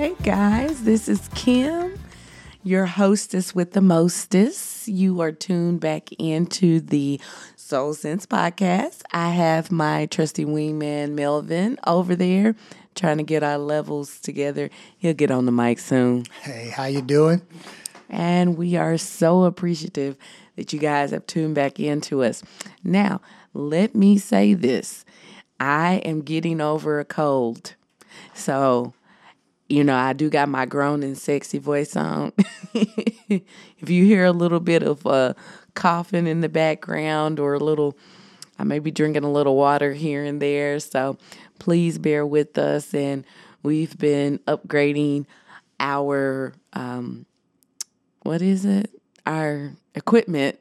Hey guys, this is Kim, your hostess with the mostest. You are tuned back into the Soul Sense podcast. I have my trusty wingman Melvin over there trying to get our levels together. He'll get on the mic soon. Hey, how you doing? And we are so appreciative that you guys have tuned back into us. Now, let me say this. I am getting over a cold. So, you know, I do got my grown and sexy voice on. if you hear a little bit of uh, coughing in the background or a little, I may be drinking a little water here and there. So please bear with us. And we've been upgrading our, um, what is it? Our equipment.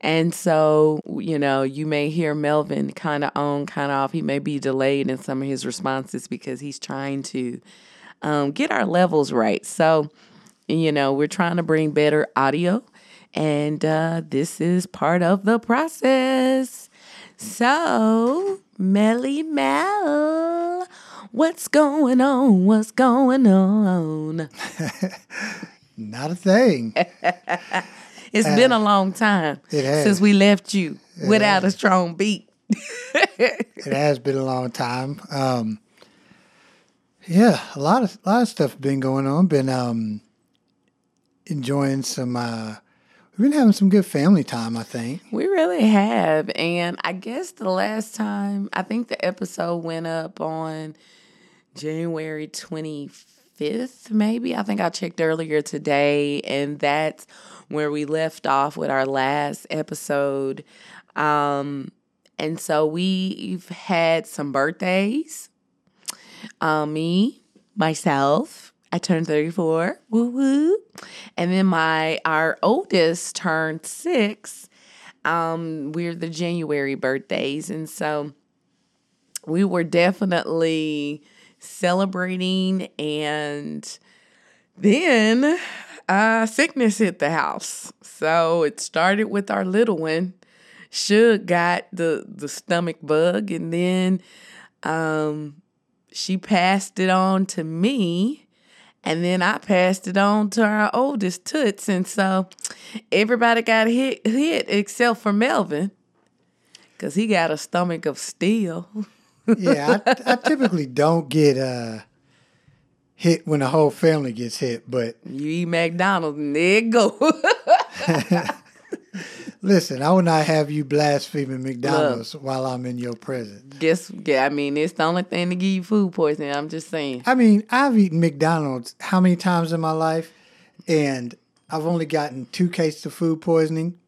And so, you know, you may hear Melvin kind of on, kind of off. He may be delayed in some of his responses because he's trying to um, get our levels right. So, you know, we're trying to bring better audio, and uh, this is part of the process. So, Melly Mel, what's going on? What's going on? Not a thing. it's uh, been a long time since we left you it without has. a strong beat. it has been a long time. Um, yeah, a lot of a lot of stuff been going on. Been um enjoying some uh we've been having some good family time, I think. We really have. And I guess the last time I think the episode went up on January 25th, maybe. I think I checked earlier today and that's where we left off with our last episode. Um and so we've had some birthdays um, me, myself, I turned 34. Woo woo. And then my our oldest turned six. Um, we're the January birthdays. And so we were definitely celebrating and then uh sickness hit the house. So it started with our little one. Shug got the the stomach bug and then um she passed it on to me. And then I passed it on to our oldest Toots. And so everybody got hit hit except for Melvin. Cause he got a stomach of steel. yeah, I, I, typically don't get uh, hit when the whole family gets hit, but you eat McDonald's and there it go. Listen, I will not have you blaspheming McDonald's Look, while I'm in your presence. Guess, yeah, I mean, it's the only thing to give you food poisoning. I'm just saying. I mean, I've eaten McDonald's how many times in my life, and I've only gotten two cases of food poisoning.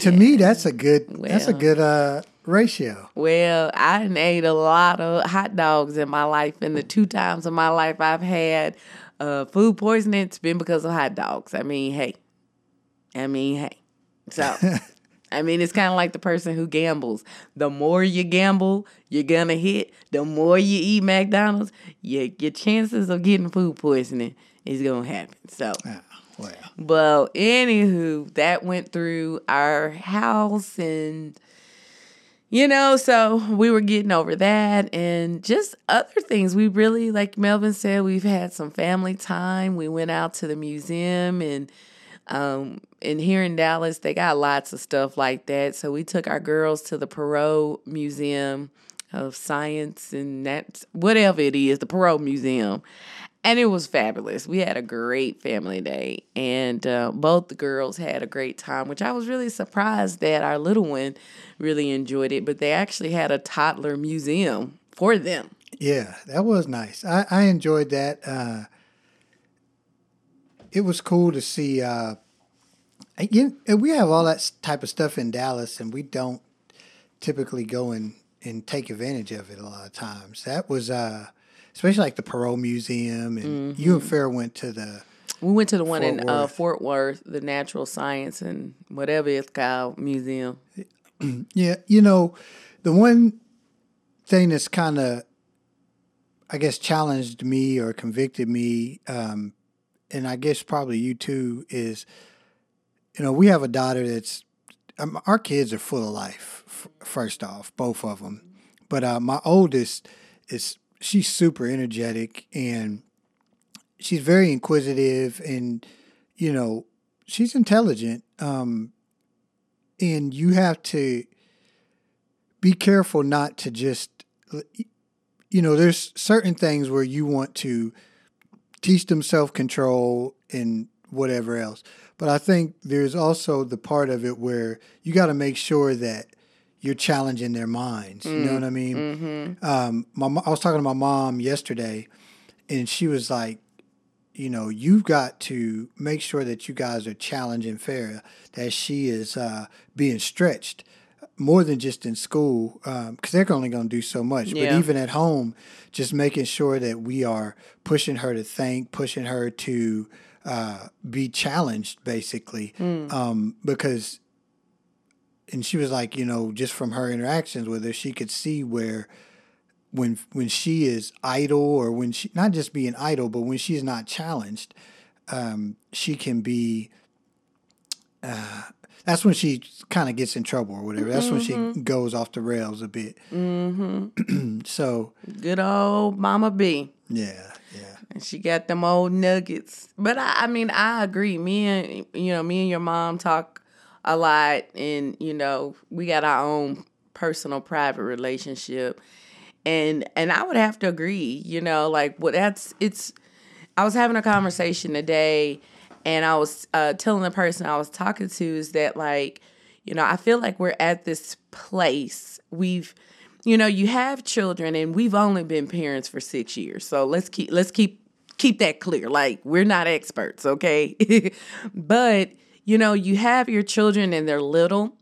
To yeah. me, that's a good. Well, that's a good uh, ratio. Well, I ate a lot of hot dogs in my life, and the two times in my life I've had uh, food poisoning, it's been because of hot dogs. I mean, hey, I mean, hey. So, I mean, it's kind of like the person who gambles. The more you gamble, you're going to hit. The more you eat McDonald's, your, your chances of getting food poisoning is going to happen. So, yeah, well. But anywho, that went through our house and you know, so we were getting over that and just other things. We really, like Melvin said, we've had some family time. We went out to the museum and um, and here in Dallas, they got lots of stuff like that. So we took our girls to the Perot Museum of Science and that whatever it is, the Perot Museum. And it was fabulous. We had a great family day, and uh, both the girls had a great time, which I was really surprised that our little one really enjoyed it. But they actually had a toddler museum for them. Yeah, that was nice. I, I enjoyed that. Uh, it was cool to see. Uh, you, we have all that type of stuff in Dallas, and we don't typically go and, and take advantage of it a lot of times. That was, uh, especially like the Perot Museum, and mm-hmm. you and Fair went to the. We went to the one Fort in uh, Fort Worth, the Natural Science and whatever it's called museum. yeah, you know, the one thing that's kind of, I guess, challenged me or convicted me um, and I guess probably you too, is you know we have a daughter that's um, our kids are full of life. F- first off, both of them, but uh, my oldest is she's super energetic and she's very inquisitive and you know she's intelligent um, and you have to be careful not to just you know there's certain things where you want to teach them self-control and whatever else. But i think there's also the part of it where you got to make sure that you're challenging their minds you know what i mean? Mm-hmm. um, my, I was talking to my mom yesterday, and she was like, you know, you've got to make sure that you guys are challenging Farah, that she is uh, being stretched more than just in school, because they're only going to do so much. Yeah. But even at home, just making sure that we are pushing her to think, pushing her to uh, be challenged, basically, um, because and she was like, you know, just from her interactions with her, she could see where when when she is idle or when she not just being idle, but when she's not challenged, um, she can be. Uh, that's when she kind of gets in trouble or whatever. That's when she goes off the rails a bit. Mm-hmm. so Good old Mama B. yeah, yeah, And she got them old nuggets. But I, I mean, I agree. Me and you know, me and your mom talk a lot, and you know, we got our own personal, private relationship. And and I would have to agree. You know, like what that's it's. I was having a conversation today, and I was uh, telling the person I was talking to is that like, you know, I feel like we're at this place. We've you know, you have children and we've only been parents for 6 years. So let's keep let's keep keep that clear. Like we're not experts, okay? but, you know, you have your children and they're little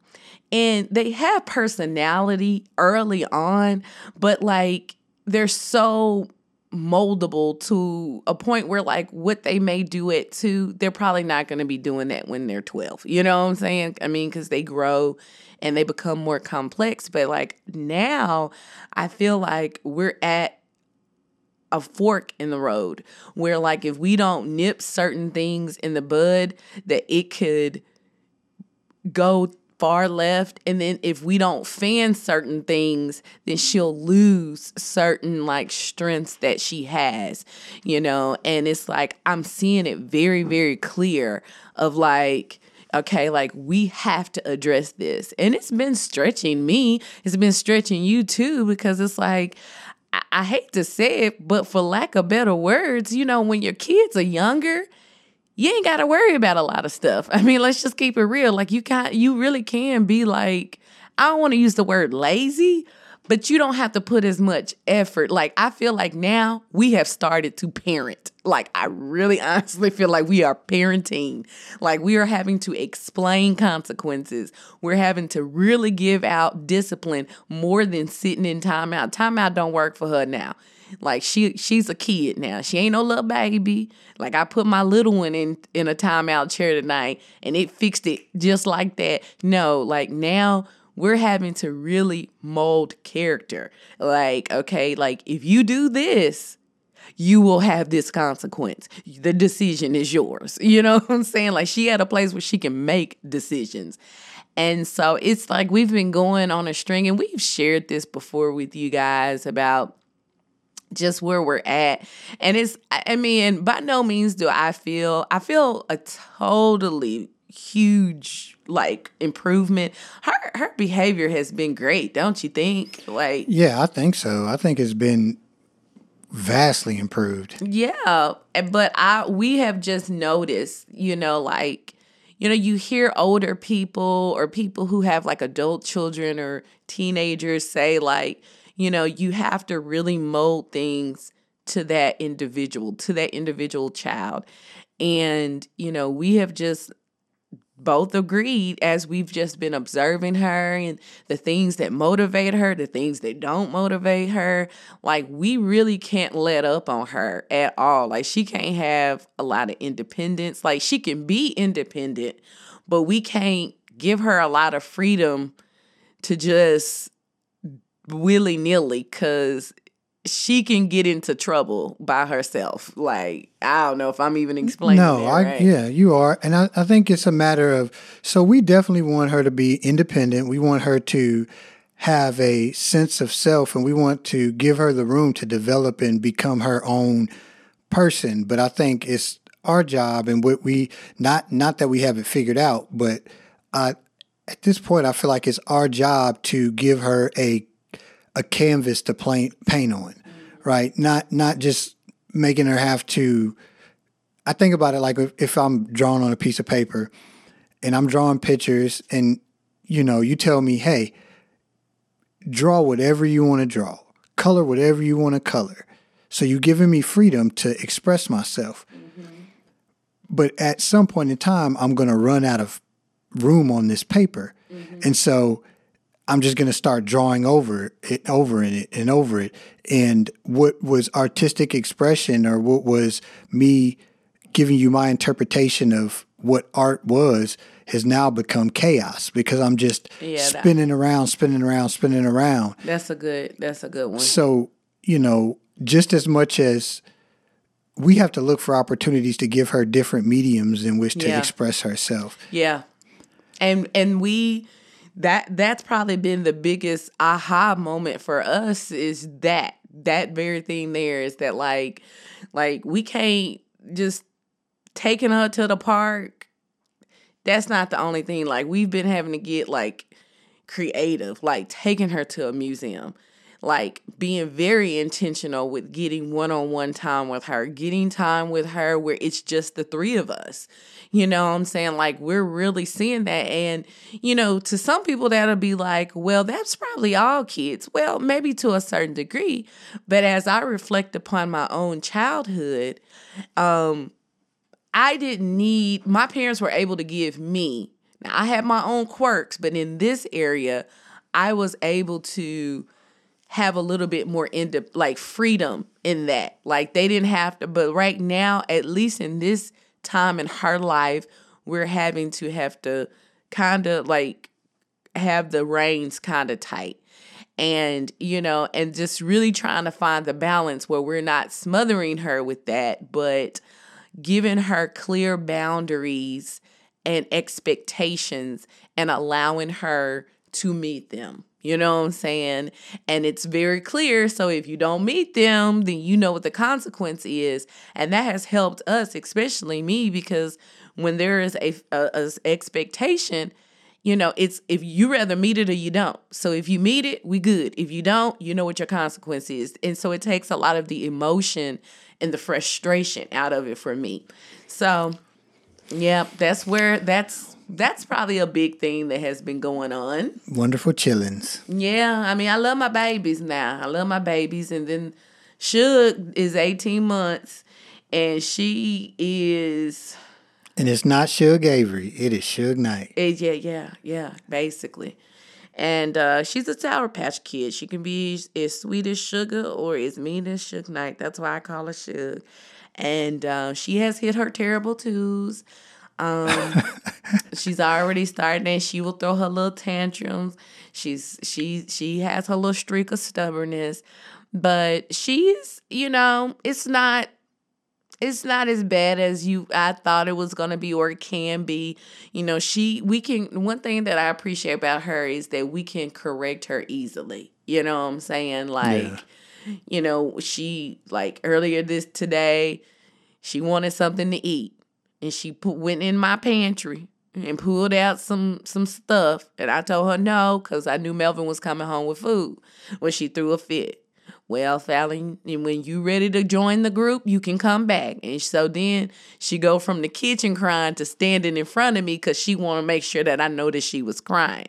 and they have personality early on, but like they're so moldable to a point where like what they may do it to they're probably not going to be doing that when they're 12. You know what I'm saying? I mean, because they grow and they become more complex. But like now, I feel like we're at a fork in the road where like if we don't nip certain things in the bud that it could go far left and then if we don't fan certain things then she'll lose certain like strengths that she has you know? And it's like i'm seeing it very very clear of like okay like we have to address this. And it's been stretching me. It's been stretching you too because it's like I, hate to say it but for lack of better words you know when your kids are younger you ain't got to worry about a lot of stuff. I mean, let's just keep it real. Like you can you really can be like I don't want to use the word lazy, but you don't have to put as much effort. Like I feel like now we have started to parent. Like I really honestly feel like we are parenting. Like we are having to explain consequences. We're having to really give out discipline more than sitting in timeout. Timeout don't work for her now. Like she she's a kid now. She ain't no little baby. Like I put my little one in in a timeout chair tonight and it fixed it just like that. No, like now we're having to really mold character. Like, okay, like if you do this, you will have this consequence. The decision is yours. You know what I'm saying? Like she had a place where she can make decisions. And so it's like we've been going on a string and we've shared this before with you guys about just where we're at. And it's, I mean, by no means do I feel, I feel a totally huge like improvement. Her her behavior has been great, don't you think? Like yeah, I think so. I think it's been vastly improved. Yeah, but I we have just noticed, you know, like you know, you hear older people or people who have like adult children or teenagers say like, you know, you have to really mold things to that individual, to that individual child. And, you know, we have just both agreed as we've just been observing her and the things that motivate her, the things that don't motivate her. Like, we really can't let up on her at all. Like, she can't have a lot of independence. Like, she can be independent, but we can't give her a lot of freedom to just willy nilly because she can get into trouble by herself. Like, I don't know if I'm even explaining No, that, I right? yeah, you are, and I, I think it's a matter of. So we definitely want her to be independent. We want her to have a sense of self and we want to give her the room to develop and become her own person. But I think it's our job and what we not not that we have it figured out, but I at this point I feel like it's our job to give her a a canvas to paint paint on, right? Not not just making her have to. I think about it like if, if I'm drawing on a piece of paper, and I'm drawing pictures, and you know, you tell me, hey, draw whatever you want to draw, color whatever you want to color. So you're giving me freedom to express myself. Mm-hmm. But at some point in time, I'm going to run out of room on this paper. Mm-hmm. And so I'm just going to start drawing over it, over in it, and over it. And what was artistic expression, or what was me giving you my interpretation of what art was, has now become chaos because I'm just Yeah, that- spinning around, spinning around, spinning around. That's a good. That's a good one. So, you know, just as much as we have to look for opportunities to give her different mediums in which to Yeah. express herself. Yeah. And and we that that's probably been the biggest aha moment for us is that that very thing there is that like like we can't just taking her to the park. That's not the only thing like we've been having to get like creative like taking her to a museum like being very intentional with getting one-on-one time with her getting time with her where it's just the three of us. You know i'm saying? Like we're really seeing that. And you know to some people that'll be like well that's probably all kids. Well maybe to a certain degree. But as i reflect upon my own childhood um I didn't need my parents were able to give me. Now I had my own quirks, but in this area, I was able to have a little bit more into like freedom in that. Like they didn't have to, but right now, at least in this time in her life, we're having to have to kind of like have the reins kind of tight and you know and just really trying to find the balance where we're not smothering her with that but giving her clear boundaries and expectations and allowing her to meet them you know what i'm saying? And it's very clear so if you don't meet them then you know what the consequence is. And that has helped us especially me because when there is a, a, a expectation you know it's if you rather meet it or you don't. So if you meet it we good. If you don't you know what your consequence is. And so it takes a lot of the emotion and the frustration out of it for me. So yeah that's where that's that's probably a big thing that has been going on Wonderful chillings. yeah i mean i love my babies now i love my babies and then Shug is 18 months and she is And it's not Shug Avery, it is Suge Knight. Eh, yeah, yeah, yeah, basically. And uh, she's a Sour Patch Kid. She can be as sweet as sugar or as mean as Suge Knight. That's why I call her Suge. And uh, she has hit her terrible twos. Um, she's already starting, and she will throw her little tantrums. She's she she has her little streak of stubbornness, but she's you know it's not it's not as bad as you I thought it was gonna be or it can be. You know, she we can one thing that I appreciate about her is that we can correct her easily. You know what I'm saying? Like, Yeah. you know, she like earlier this today, she wanted something to eat. And she put went in my pantry and pulled out some some stuff. And I told her no, because I knew Melvin was coming home with food when she threw a fit. Well, Fallon, and when you ready to join the group, you can come back. And so then she go from the kitchen crying to standing in front of me because she want to make sure that I know that she was crying.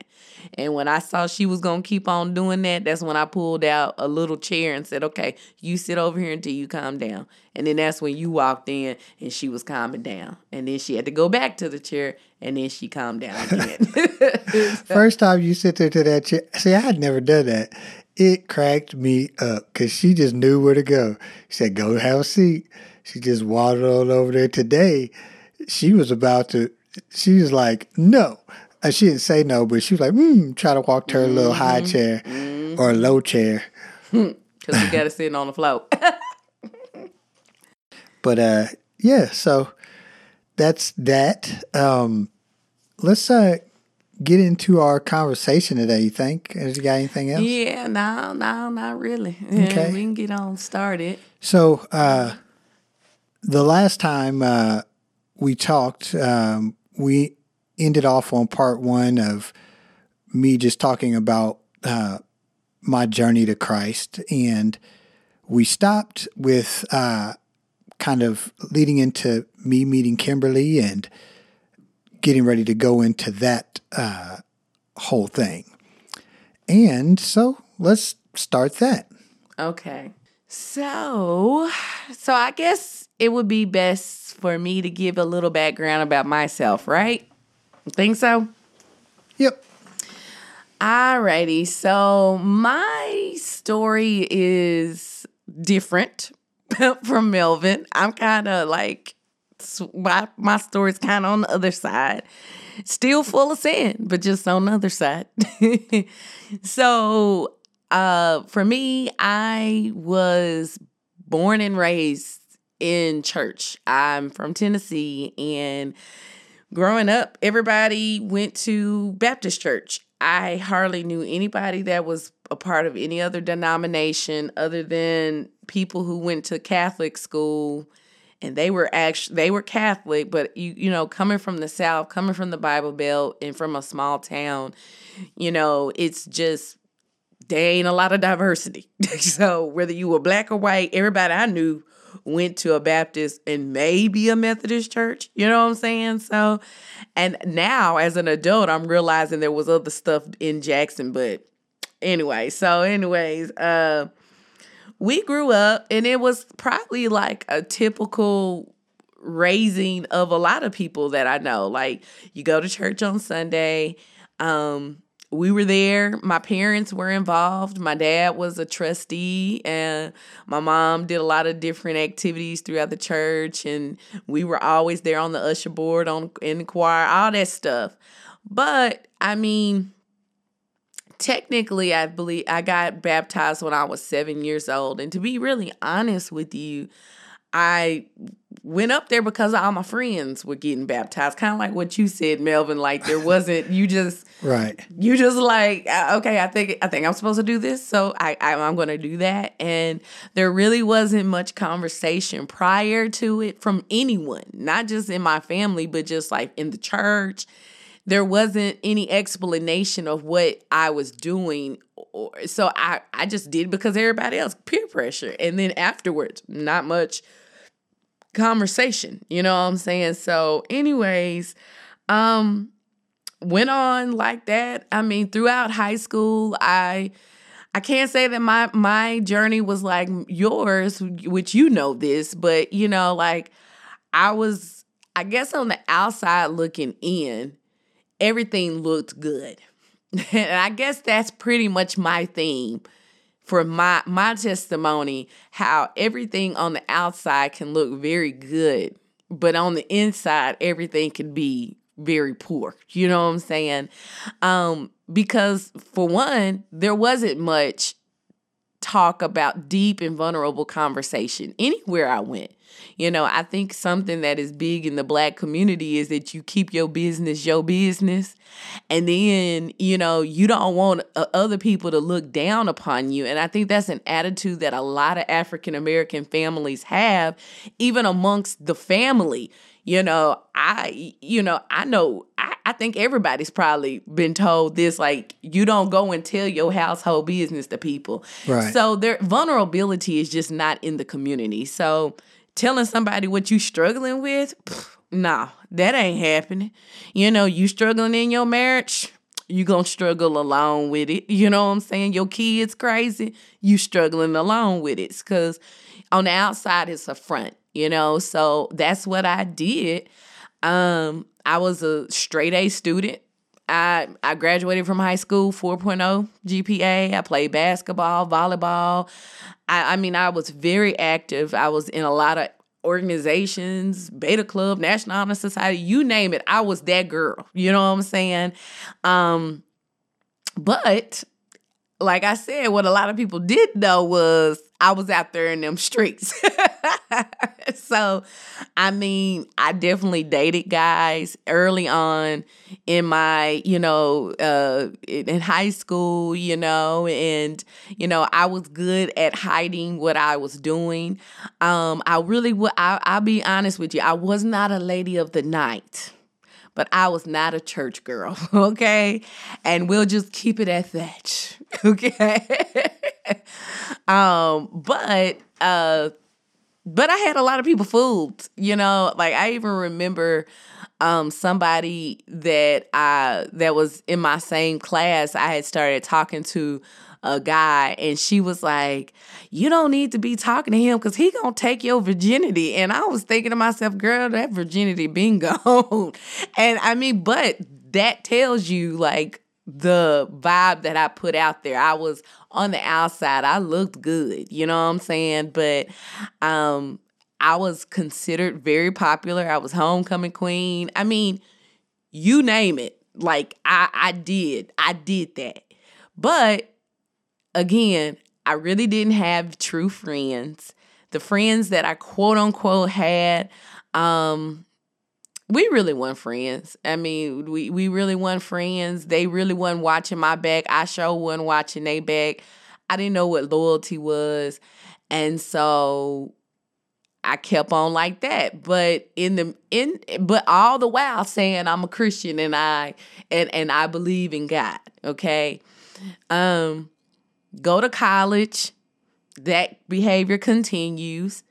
And when I saw she was gonna keep on doing that, that's when I pulled out a little chair and said, "Okay, you sit over here until you calm down." And then that's when you walked in and she was calming down. And then she had to go back to the chair and then she calmed down again. First time you sit there to that chair, see, I had never done that. It cracked me up because she just knew where to go. She said, "Go have a seat." She just waddled on over there. Today, she was about to. She was like, "No," and she didn't say no, but she was like, mm, try to walk to her little high chair or low chair. Because we got to sit on the floor. But uh, yeah, so that's that. Um, let's uh, get into our conversation today, you think? Has you got anything else? Yeah, no, no, not really. Okay. we can get on started. So, uh, the last time uh, we talked, um, we ended off on part one of me just talking about uh, my journey to Christ. And we stopped with uh, kind of leading into me meeting Kimberly and getting ready to go into that uh, whole thing. And so let's start that. Okay. So, so I guess it would be best for me to give a little background about myself, right? Think so? Yep. Alrighty. So my story is different from Melvin. I'm kind of like my my story's kind of on the other side. Still full of sin, but just on the other side. so, uh, for me, I was born and raised in church. I'm from Tennessee, and growing up, everybody went to Baptist church. I hardly knew anybody that was a part of any other denomination other than people who went to Catholic school and they were actually they were Catholic, but you you know, coming from the South, coming from the Bible Belt and from a small town, you know, it's just there ain't a lot of diversity. so whether you were black or white, everybody I knew went to a Baptist and maybe a Methodist church. You know what I'm saying? So, and now as an adult, I'm realizing there was other stuff in Jackson. But anyway, so anyways, uh, we grew up and it was probably like a typical raising of a lot of people that I know. Like you go to church on Sunday. Um, we were there. My parents were involved. My dad was a trustee, and my mom did a lot of different activities throughout the church. And we were always there on the usher board, on in the choir, all that stuff. But I mean, technically, I believe I got baptized when I was seven years old. And to be really honest with you, I went up there because all my friends were getting baptized. Kind of like what you said, Melvin. Like there wasn't you just right. You just like uh, okay. I think I think I'm supposed to do this, so I, I I'm going to do that. And there really wasn't much conversation prior to it from anyone, not just in my family, but just like in the church. There wasn't any explanation of what I was doing so I I just did because everybody else peer pressure and then afterwards not much conversation. You know what I'm saying? So, anyways, um, went on like that. I mean, throughout high school, I I can't say that my my journey was like yours, which you know this, but you know, like I was I guess on the outside looking in, everything looked good. and I guess that's pretty much my theme for my my testimony how everything on the outside can look very good but on the inside everything can be very poor you know what i'm saying um because for one there wasn't much talk about deep and vulnerable conversation anywhere I went. You know, I think something that is big in the black community is that you keep your business your business. And then, you know, you don't want uh, other people to look down upon you. And I think that's an attitude that a lot of African American families have, even amongst the family you know i you know i know I, I think everybody's probably been told this like you don't go and tell your household business to people. Right. So their vulnerability is just not in the community. So telling somebody what you're struggling with nah that ain't happening. You know you struggling in your marriage you gonna struggle along with it. You know what i'm saying? Your kids crazy you struggling along with it. Because on the outside it's a front you know so that's what i did. Um i was a straight a student. I i graduated from high school 4.0 gpa i played basketball volleyball. I, I mean i was very active. I was in a lot of organizations beta club national honor society you name it. I was that girl you know what i'm saying? Um but like I said, what a lot of people did know was I was out there in them streets. so, I mean, I definitely dated guys early on in my, you know, uh, in high school, you know, and, you know, I was good at hiding what I was doing. Um, I really would, I, I'll be honest with you, I was not a lady of the night but I was not a church girl, okay? And we'll just keep it at that, okay? um, but uh but I had a lot of people fooled, you know, like I even remember um somebody that I that was in my same class I had started talking to a guy and she was like you don't need to be talking to him because he gonna take your virginity. And i was thinking to myself girl that virginity been gone. And i mean but that tells you like the vibe that i put out there. I was on the outside. I looked good you know what i'm saying? But um i was considered very popular. I was homecoming queen. I mean you name it. Like i i did. I did that. But again, I really didn't have true friends. The friends that I quote unquote had, um, we really weren't friends. I mean, we, we really weren't friends. They really wasn't watching my back. I sure wasn't watching their back. I didn't know what loyalty was. And so I kept on like that. But in the in but all the while saying I'm a Christian and I and and I believe in God. Okay. Um go to college, that behavior continues.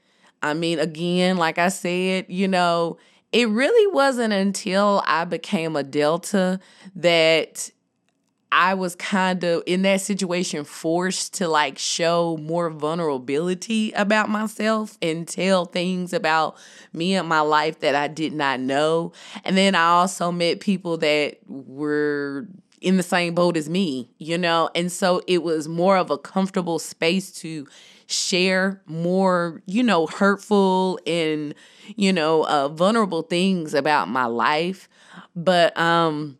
I mean, again, like I said, you know, it really wasn't until I became a Delta that I was kind of in that situation forced to like show more vulnerability about myself and tell things about me and my life that I did not know. And then I also met people that were in the same boat as me, you know? And so it was more of a comfortable space to share more, you know, hurtful and, you know, uh, vulnerable things about my life. But, um,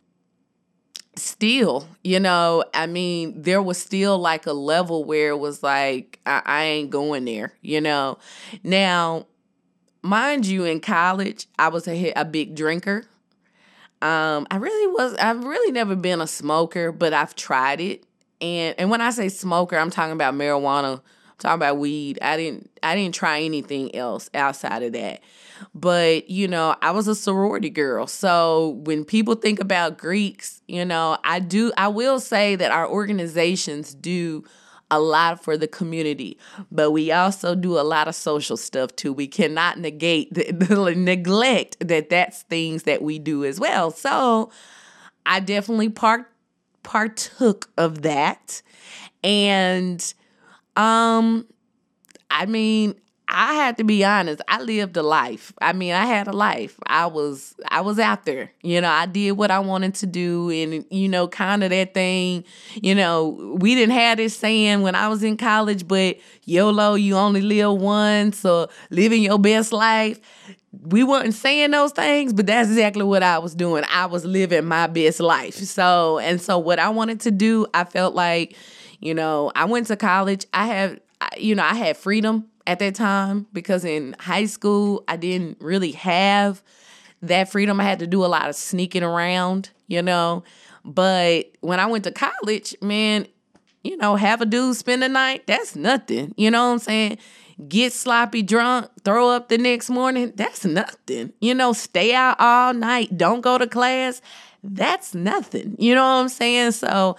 still, you know, I mean, there was still like a level where it was like, I, I ain't going there, you know? Now, mind you, in college, I was a, a big drinker. Um, I really was. I've really never been a smoker, but I've tried it. And and when I say smoker, I'm talking about marijuana. Talking about weed. I didn't. I didn't try anything else outside of that. But you know, I was a sorority girl. So when people think about Greeks, you know, I do. I will say that our organizations do a lot for the community, but we also do a lot of social stuff too. We cannot negate the, the neglect that that's things that we do as well. So I definitely part partook of that, and um, I mean, I had to be honest. I lived a life. I mean, I had a life. I was I was out there. You know, I did what I wanted to do and you know, kind of that thing, you know, we didn't have this saying when I was in college, but YOLO, you only live once, so living your best life. We weren't saying those things, but that's exactly what I was doing. I was living my best life. So, and so what I wanted to do, I felt like, you know, I went to college. I have you know, I had freedom at that time because in high school I didn't really have that freedom. I had to do a lot of sneaking around, you know. But when I went to college, man, you know, have a dude spend the night, that's nothing. You know what I'm saying? Get sloppy drunk, throw up the next morning, that's nothing. You know, stay out all night, don't go to class, that's nothing. You know what I'm saying? So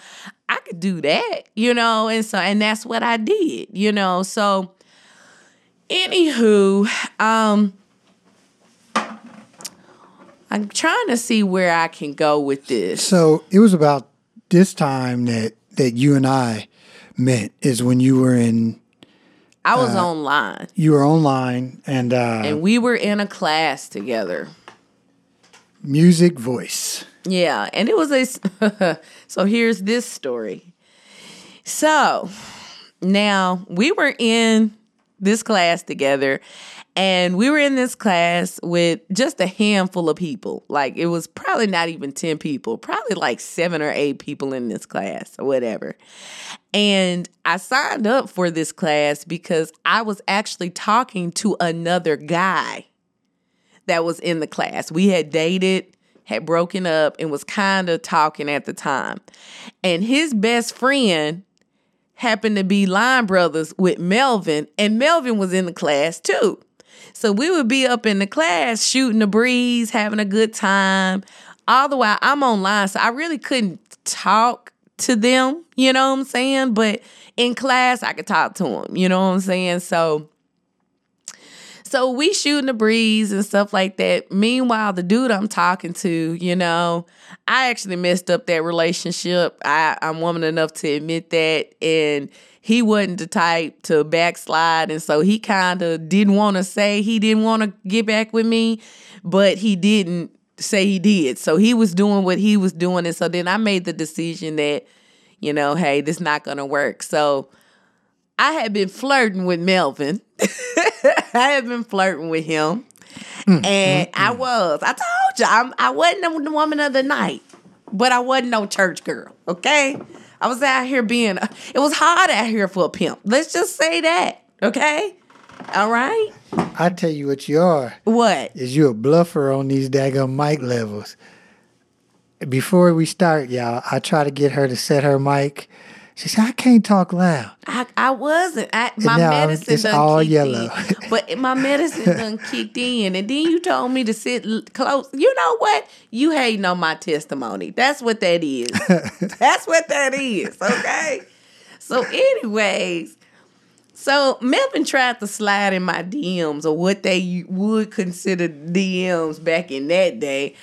I could do that, you know, and so and that's what I did, you know. So Anywho, um, I'm trying to see where I can go with this. So it was about this time that that you and I met is when you were in. I was uh, online. You were online, and uh, and we were in a class together. Music voice. Yeah, and it was a. so here's this story. So now we were in this class together. And we were in this class with just a handful of people. Like it was probably not even 10 people, probably like seven or eight people in this class or whatever. And I signed up for this class because I was actually talking to another guy that was in the class. We had dated, had broken up, and was kind of talking at the time. And his best friend happened to be line brothers with Melvin, and Melvin was in the class too. So we would be up in the class shooting the breeze, having a good time. All the while I'm online, so I really couldn't talk to them, you know what I'm saying? But in class, I could talk to them, you know what I'm saying? So so we shooting the breeze and stuff like that. Meanwhile, the dude I'm talking to, you know, I actually messed up that relationship. I, I'm woman enough to admit that. And he wasn't the type to backslide. And so he kind of didn't want to say he didn't want to get back with me, but he didn't say he did. So he was doing what he was doing. And so then I made the decision that, you know, hey, this not to work. So I had been flirting with Melvin. I had been flirting with him. Mm, and mm, I mm. was. I told you, I'm, I wasn't the woman of the night, but I wasn't no church girl, okay? I was out here being, it was hard out here for a pimp. Let's just say that, okay? All right? I tell you what you are. What? Is you a bluffer on these daggone mic levels. Before we start, y'all, I try to get her to set her mic she said, I can't talk loud. I, I wasn't. I, my medicine it's done all yellow. In, but my medicine done kicked in. And then you told me to sit close. You know what? You hating on my testimony. That's what that is. That's what that is. Okay. So, anyways, so Melvin tried to slide in my DMs or what they would consider DMs back in that day.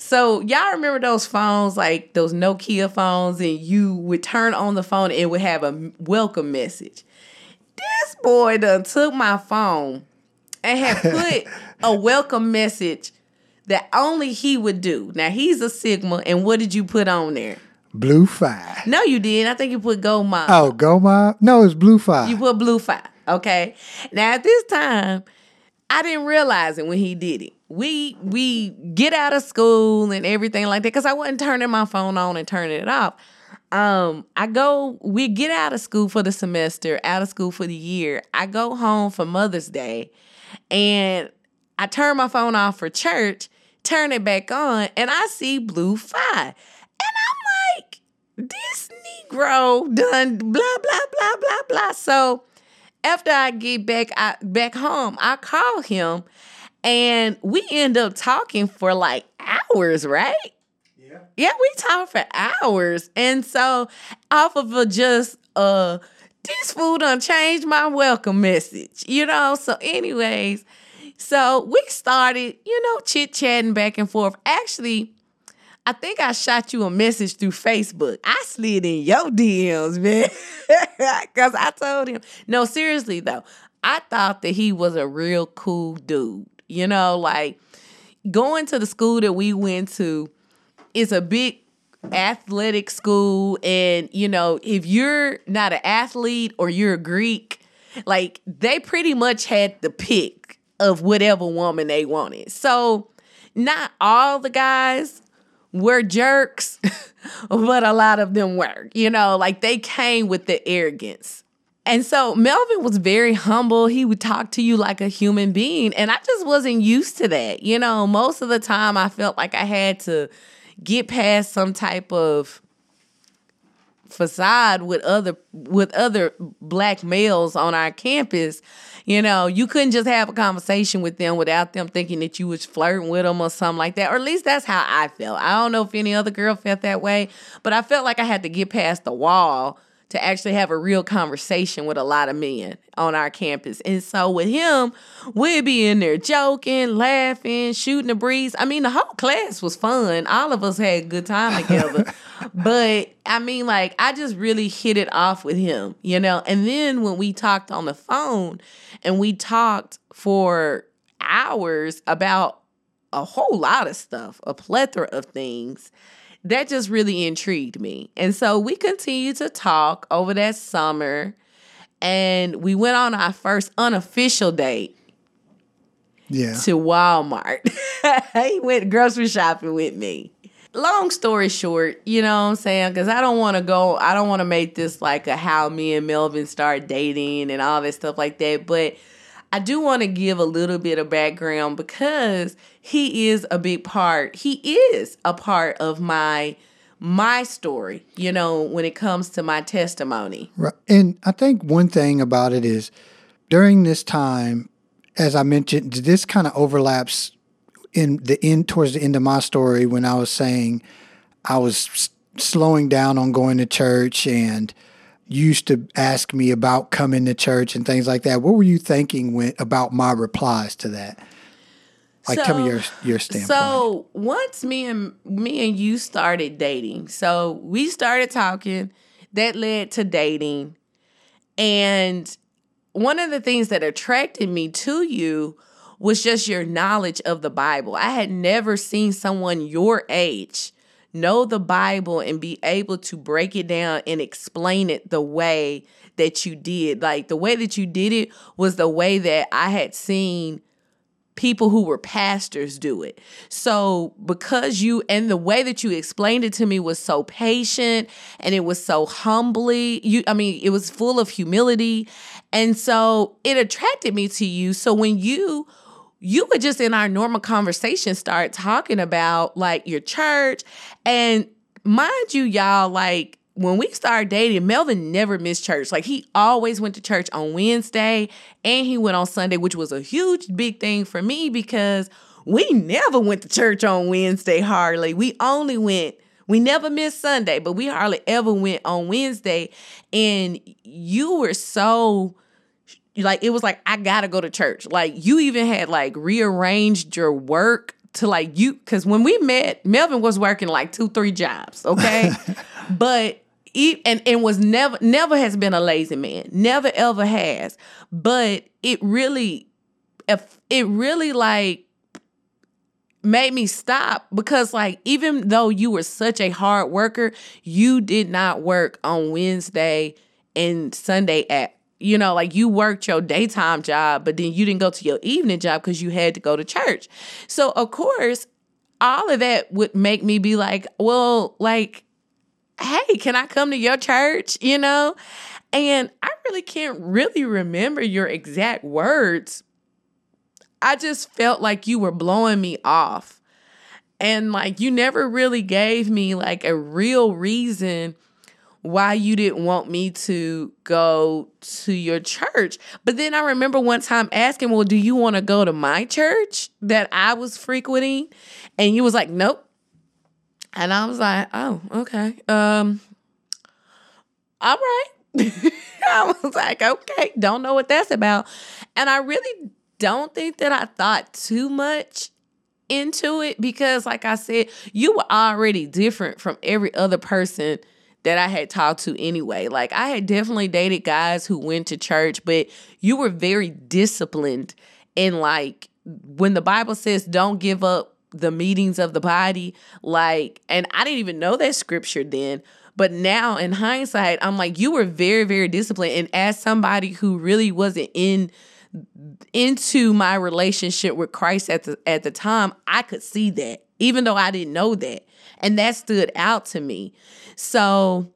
So y'all remember those phones, like those Nokia phones, and you would turn on the phone and it would have a welcome message. This boy done took my phone and had put a welcome message that only he would do. Now he's a Sigma, and what did you put on there? Blue Phi. No, you didn't. I think you put Go Mob. Oh, Go Mob? No, it's Blue Phi. You put Blue Phi. Okay. Now at this time, I didn't realize it when he did it we we get out of school and everything like that because I wasn't turning my phone on and turning it off. Um, I go, we get out of school for the semester, out of school for the year. I go home for Mother's Day and I turn my phone off for church, turn it back on, and I see Blue Phi. And I'm like, this Negro done blah, blah, blah, blah, blah. So after I get back I, back home, I call him and we end up talking for like hours, right? Yeah. Yeah, we talked for hours. And so off of a just uh this food done changed my welcome message, you know. So, anyways, so we started, you know, chit chatting back and forth. Actually, I think I shot you a message through Facebook. I slid in your DMs, man. Because I told him, no, seriously though, I thought that he was a real cool dude. You know, like going to the school that we went to is a big athletic school. And, you know, if you're not an athlete or you're a Greek, like they pretty much had the pick of whatever woman they wanted. So, not all the guys were jerks, but a lot of them were. You know, like they came with the arrogance. And so Melvin was very humble. He would talk to you like a human being. And I just wasn't used to that. You know, most of the time I felt like I had to get past some type of facade with other with other black males on our campus you know you couldn't just have a conversation with them without them thinking that you was flirting with them or something like that or at least that's how i felt i don't know if any other girl felt that way but i felt like i had to get past the wall to actually have a real conversation with a lot of men on our campus. And so with him, we'd be in there joking, laughing, shooting the breeze. I mean, the whole class was fun. All of us had a good time together. but I mean, like, I just really hit it off with him, you know? And then when we talked on the phone and we talked for hours about a whole lot of stuff, a plethora of things that just really intrigued me. And so we continued to talk over that summer. and we went on our first unofficial date Yeah. to Walmart. he went grocery shopping with me. Long story short, you know what I'm saying? Because I don't want to go, I don't want to make this like a how me and Melvin start dating and all that stuff like that. But I do want to give a little bit of background because he is a big part. He is a part of my my story, you know, when it comes to my testimony. Right. And I think one thing about it is during this time, as I mentioned, this kind of overlaps in the end towards the end of my story when I was saying I was slowing down on going to church and used to ask me about coming to church and things like that. What were you thinking when about my replies to that? Like tell me your your standpoint. So once me and me and you started dating, so we started talking, that led to dating, and one of the things that attracted me to you was just your knowledge of the Bible. I had never seen someone your age know the Bible and be able to break it down and explain it the way that you did. Like the way that you did it was the way that I had seen people who were pastors do it. So because you and the way that you explained it to me was so patient and it was so humbly, you I mean it was full of humility and so it attracted me to you. So when you you would just in our normal conversation start talking about like your church and mind you y'all like when we started dating, Melvin never missed church. Like he always went to church on Wednesday and he went on Sunday, which was a huge big thing for me because we never went to church on Wednesday hardly. We only went we never missed Sunday, but we hardly ever went on Wednesday. And you were so like it was like I gotta go to church. Like you even had like rearranged your work to like you because when we met, Melvin was working like two, three jobs, okay? but he and, and was never never has been a lazy man. Never ever has. But it really if it really like made me stop because like even though you were such a hard worker, you did not work on Wednesday and Sunday at you know, like you worked your daytime job, but then you didn't go to your evening job because you had to go to church. So of course, all of that would make me be like, well, like, hey, can I come to your church? You know? And I really can't really remember your exact words. I just felt like you were blowing me off. And like you never really gave me like a real reason why you didn't want me to go to your church. But then I remember one time asking, Well, do you want to go to my church that I was frequenting? And you was like, Nope. And I was like, Oh, okay. Um, all right. I was like, okay, don't know what that's about. And I really don't think that I thought too much into it because, like I said, you were already different from every other person that I had talked to anyway. Like I had definitely dated guys who went to church, but you were very disciplined in like when the Bible says don't give up the meetings of the body, like and I didn't even know that scripture then. But now in hindsight, I'm like, you were very, very disciplined. And as somebody who really wasn't in into my relationship with Christ at the at the time, I could see that, even though I didn't know that. And that stood out to me. So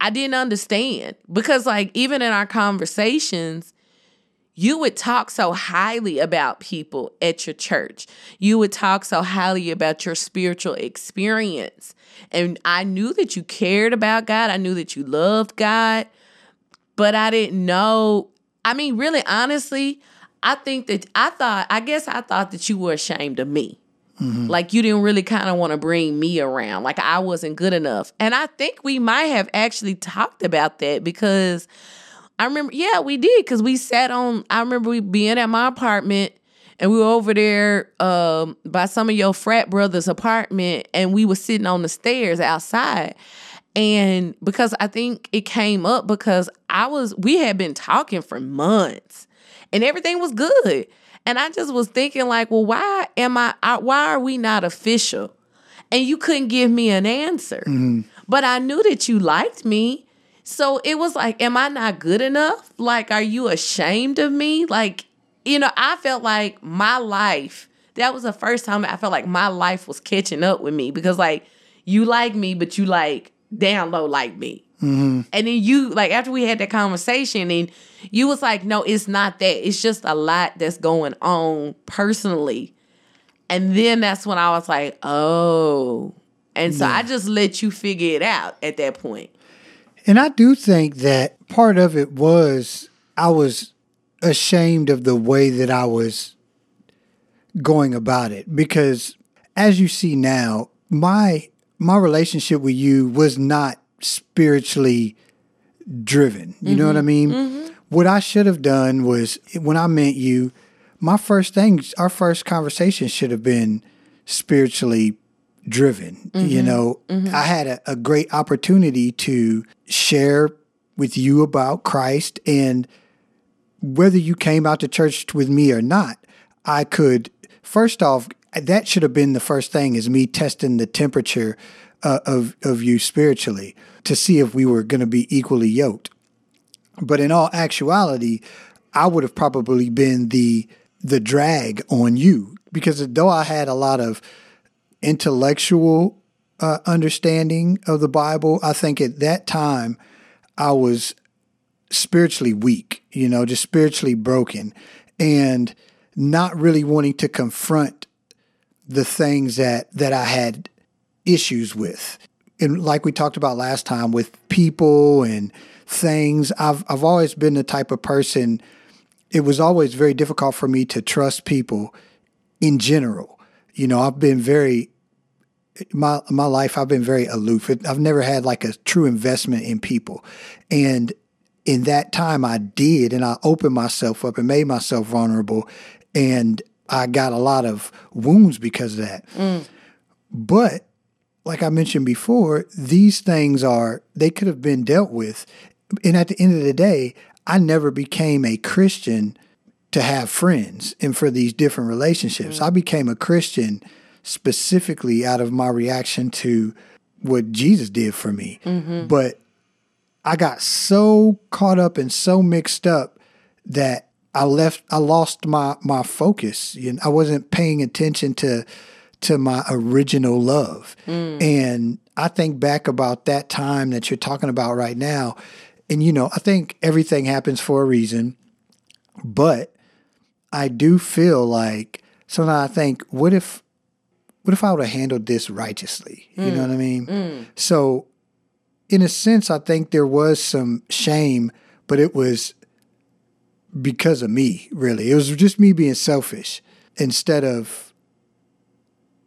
I didn't understand because, like, even in our conversations, you would talk so highly about people at your church. You would talk so highly about your spiritual experience. And I knew that you cared about God. I knew that you loved God, but I didn't know. I mean, really, honestly, I think that I thought, I guess I thought that you were ashamed of me. Like you didn't really kind of want to bring me around. Like I wasn't good enough. And I think we might have actually talked about that because I remember, yeah, we did because we sat on, I remember we being at my apartment and we were over there um, by some of your frat brothers' apartment and we were sitting on the stairs outside. And because I think it came up because I was, we had been talking for months and everything was good. And I just was thinking, like, well, why am I, I why are we not official? And you couldn't give me an answer. Mm-hmm. But I knew that you liked me. So it was like, am I not good enough? Like, are you ashamed of me? Like, you know, I felt like my life, that was the first time I felt like my life was catching up with me because, like, you like me, but you like down low like me. Mm-hmm. And then you, like, after we had that conversation, and you was like, no, it's not that. It's just a lot that's going on personally. And then that's when I was like, oh. And so I just let you figure it out at that point. And I do think that part of it was I was ashamed of the way that I was going about it because as you see now, my my relationship with you was not spiritually driven. You know what I mm-hmm. mean? Mm-hmm. What I should have done was when I met you, my first thing, our first conversation should have been spiritually driven. You mm-hmm. know, I had a, a great opportunity to share with you about Christ and whether you came out to church with me or not, I could first off that should have been the first thing is me testing the temperature uh, of of you spiritually to see if we were going to be equally yoked. But in all actuality, I would have probably been the the drag on you because though I had a lot of intellectual uh, understanding of the Bible, I think at that time I was spiritually weak, you know, just spiritually broken and not really wanting to confront the things that that I had issues with. And like we talked about last time with people and things, I've I've always been the type of person it was always very difficult for me to trust people in general. You know, I've been very my my life I've been very aloof. I've never had like a true investment in people. And in that time I did and I opened myself up and made myself vulnerable and I got a lot of wounds because of that. Mm. But like I mentioned before, these things are they could have been dealt with. And at the end of the day, I never became a Christian to have friends and for these different relationships. Mm. I became a Christian specifically out of my reaction to what Jesus did for me. Mm-hmm. But I got so caught up and so mixed up that I left I lost my my focus. You know, I wasn't paying attention to to my original love. Mm. And I think back about that time that you're talking about right now. And you know, I think everything happens for a reason. But I do feel like sometimes I think, what if what if I would have handled this righteously? You know mm. what I mean? Mm. So in a sense, I think there was some shame, but it was because of me, really. It was just me being selfish. Instead of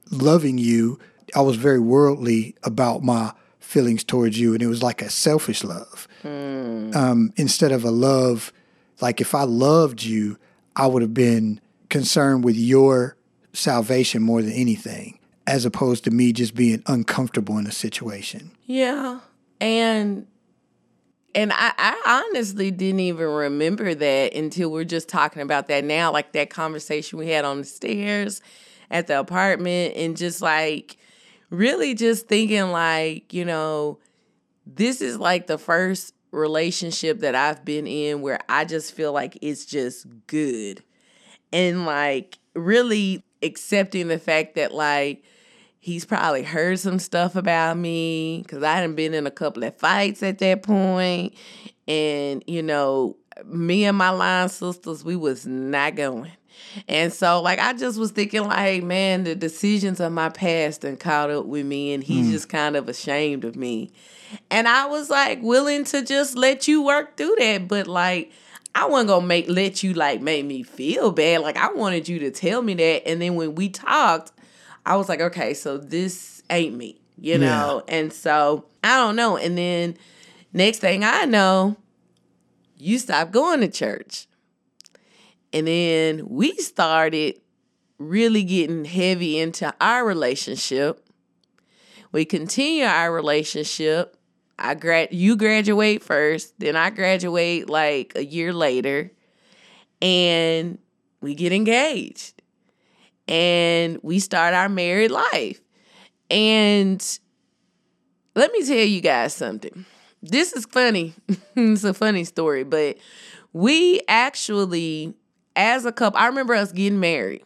loving you, I was very worldly about my feelings towards you, and it was like a selfish love. Um, instead of a love, like if I loved you, I would have been concerned with your salvation more than anything, as opposed to me just being uncomfortable in a situation. Yeah. And and I, I honestly didn't even remember that until we're just talking about that now, like that conversation we had on the stairs at the apartment, and just like really just thinking like, you know, this is like the first relationship that I've been in where I just feel like it's just good. And like really accepting the fact that like he's probably heard some stuff about me because I hadn't been in a couple of fights at that point. And, you know, me and my line sisters, we was not going. And so, like, I just was thinking, like, man, the decisions of my past and caught up with me, and he's hmm. just kind of ashamed of me. And I was like willing to just let you work through that, but like, I wasn't gonna make let you like make me feel bad. Like, I wanted you to tell me that, and then when we talked, I was like, okay, so this ain't me, you know? And so I don't know. And then next thing I know, you stopped going to church. And then we started really getting heavy into our relationship. We continue our relationship. I grad you graduate first, then I graduate like a year later, and we get engaged. And we start our married life. And let me tell you guys something. this is funny. it's a funny story, but we actually, as a couple, I remember us getting married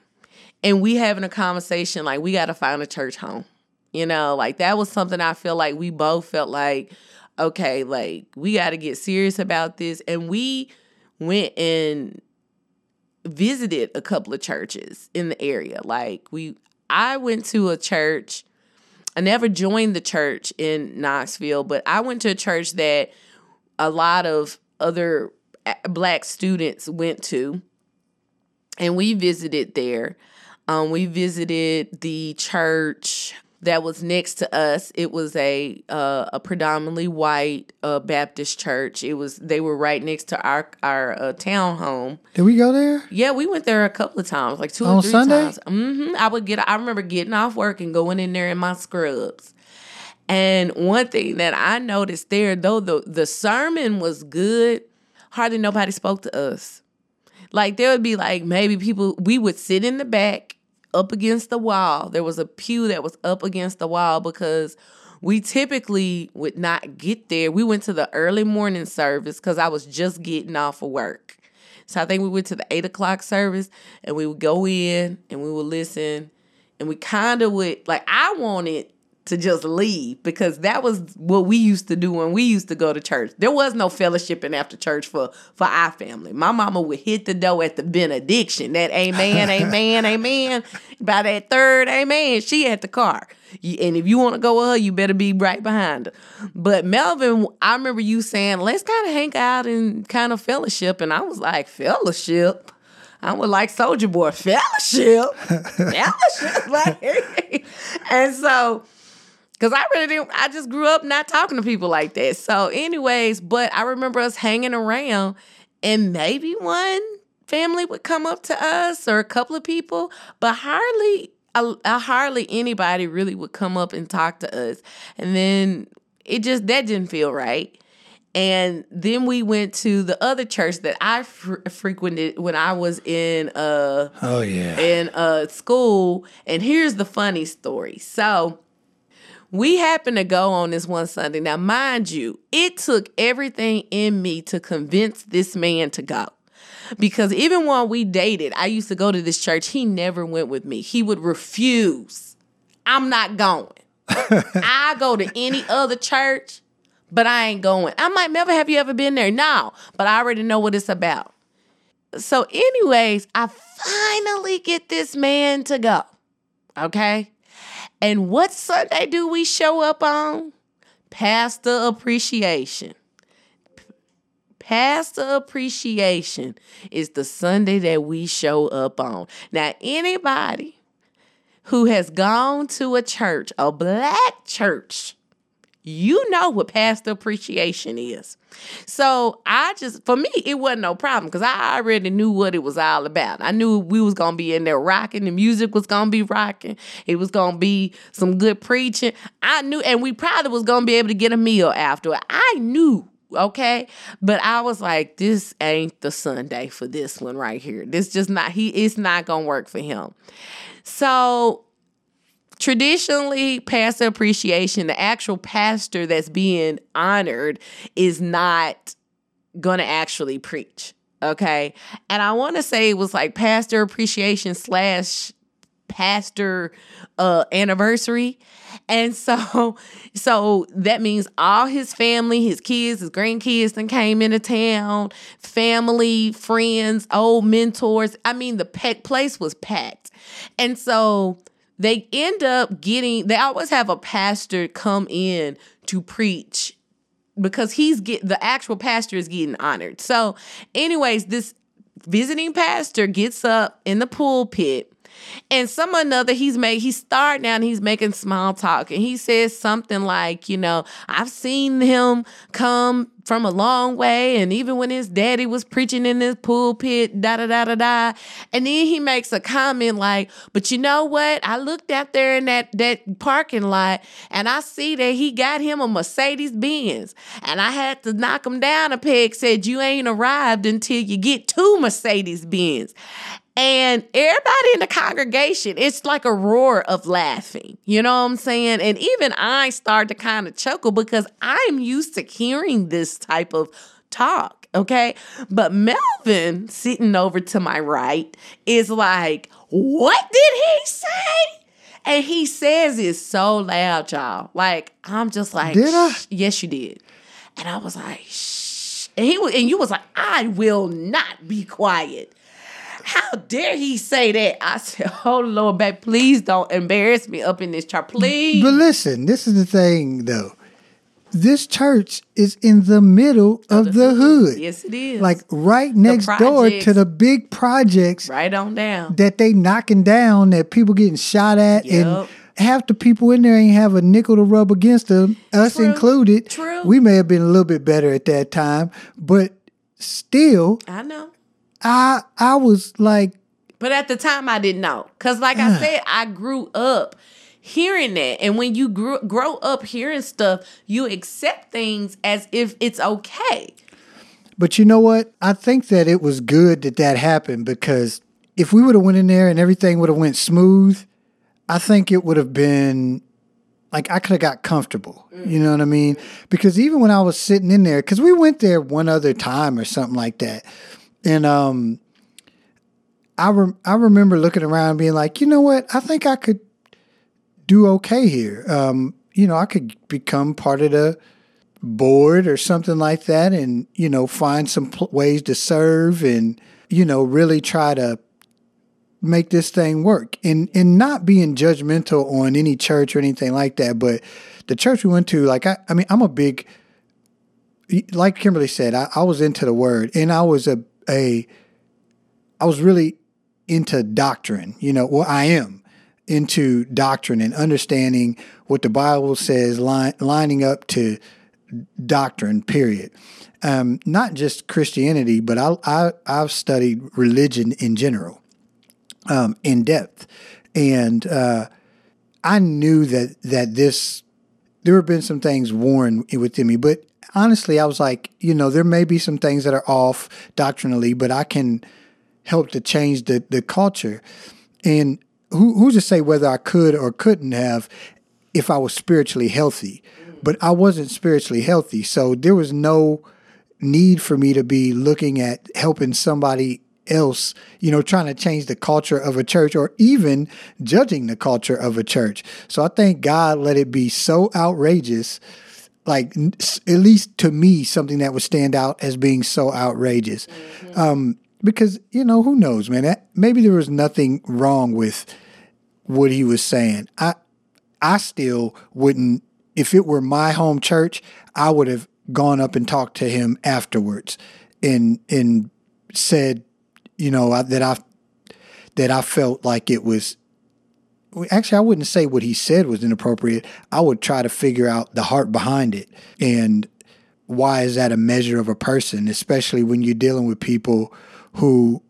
and we having a conversation like we got to find a church home. You know, like that was something I feel like we both felt like, okay, like we got to get serious about this. And we went and visited a couple of churches in the area. Like we, I went to a church. I never joined the church in Knoxville, but I went to a church that a lot of other black students went to, and we visited there. Um, we visited the church that was next to us. It was a uh, a predominantly white uh, Baptist church. It was they were right next to our our uh, town home. Did we go there? Yeah, we went there a couple of times, like two On or three Sunday? times. hmm I would get. I remember getting off work and going in there in my scrubs. And one thing that I noticed there, though the the sermon was good, hardly nobody spoke to us. Like there would be like maybe people we would sit in the back up against the wall. There was a pew that was up against the wall because we typically would not get there. We went to the early morning service because I was just getting off of work. So I think we went to the eight o'clock service and we would go in and we would listen and we kind of would like I wanted to just leave because that was what we used to do when we used to go to church. There was no fellowshipping after church for for our family. My mama would hit the door at the benediction. That amen, amen, amen. By that third amen, she at the car. And if you want to go with her, you better be right behind her. But Melvin, I remember you saying, let's kind of hang out and kind of fellowship. And I was like, fellowship? I was like Soldier Boy, fellowship? fellowship? Like, and so Cause I really didn't. I just grew up not talking to people like that. So, anyways, but I remember us hanging around, and maybe one family would come up to us or a couple of people, but hardly, uh, hardly anybody really would come up and talk to us. And then it just that didn't feel right. And then we went to the other church that I fr- frequented when I was in uh Oh yeah. in uh school. And here's the funny story. So we happened to go on this one Sunday. Now, mind you, it took everything in me to convince this man to go. Because even while we dated, I used to go to this church. He never went with me. He would refuse. I'm not going. I go to any other church, but I ain't going. I might never have you ever been there? No, but I already know what it's about. So, anyways, I finally get this man to go. Okay. And what Sunday do we show up on? Pastor Appreciation. Pastor Appreciation is the Sunday that we show up on. Now, anybody who has gone to a church, a black church, you know what pastor appreciation is. So I just, for me, it wasn't no problem because I already knew what it was all about. I knew we was gonna be in there rocking, the music was gonna be rocking, it was gonna be some good preaching. I knew, and we probably was gonna be able to get a meal after. I knew. Okay, but I was like, this ain't the Sunday for this one right here. This just not he. It's not gonna work for him. So traditionally pastor appreciation the actual pastor that's being honored is not going to actually preach okay? And i want to say it was like pastor appreciation slash pastor uh anniversary. And so so that means all his family his kids his grandkids then came into town. Family friends old mentors. I mean the pe- place was packed. And so they end up getting they always have a pastor come in to preach because he's get the actual pastor is getting honored. So, anyways, this visiting pastor gets up in the pulpit and some another he's made starting out and he's making small talk. And he says something like you know i've seen him come from a long way. And even when his daddy was preaching in this pulpit da da da da da. And then he makes a comment like but you know what? I looked out there in that that parking lot and i see that he got him a mercedes benz and i had to knock him down a peg said you ain't arrived until you get two mercedes benz And everybody in the congregation, it's like a roar of laughing. You know what I'm saying? And even I start to kind of chuckle because I'm used to hearing this type of talk. Okay. But Melvin, sitting over to my right, is like, What did he say? And he says it so loud, y'all. Like, I'm just like, Did I? Yes, you did. And I was like, shh. And he and you was like, I will not be quiet. How dare he say that? I said, Oh Lord, babe, please don't embarrass me up in this chart. Please. But listen, this is the thing though. This church is in the middle of, the, hood. Yes, it is. Like right next door to the big projects right on down. that they knocking down that people getting shot at and half the people in there ain't have a nickel to rub against them, us True. included. True. We may have been a little bit better at that time, but still I know. I I was like But at the time, I didn't know. Because, like I said, I grew up hearing that. And when you grew, grow up hearing stuff, you accept things as if it's okay. But you know what? I think that it was good that that happened because if we would have went in there and everything would have went smooth, I think it would have been like I could have got comfortable. Mm. You know what I mean? Because even when I was sitting in there, because we went there one other time or something like that, and um, I I remember looking around being like, you know what? I think I could do okay here. Um, you know, I could become part of the board or something like that and you know find some pl- ways to serve and you know really try to make this thing work and and not being judgmental on any church or anything like that but the church we went to like i, I mean i'm a big like kimberly said I, I was into the word and i was a a i was really into doctrine you know well i am into doctrine and understanding what the bible says line, lining up to doctrine, period. Um, not just Christianity, but I, I, I've studied religion in general, um, in depth. And uh, I knew that, that this, there have been some things worn within me, but honestly, I was like, you know, there may be some things that are off doctrinally, but I can help to change the, the culture. And who, who's to say whether I could or couldn't have if I was spiritually healthy? But I wasn't spiritually healthy. So there was no need for me to be looking at helping somebody else, you know, trying to change the culture of a church or even judging the culture of a church. So I thank God let it be so outrageous like at least to me something that would stand out as being so outrageous. Um, because you know who knows man? That, maybe there was nothing wrong with what he was saying. I i still wouldn't if it were my home church i would have gone up and talked to him afterwards and and said you know I, that i that i felt like it was actually, I wouldn't say what he said was inappropriate. I would try to figure out the heart behind it and why is that a measure of a person, especially when you're dealing with people who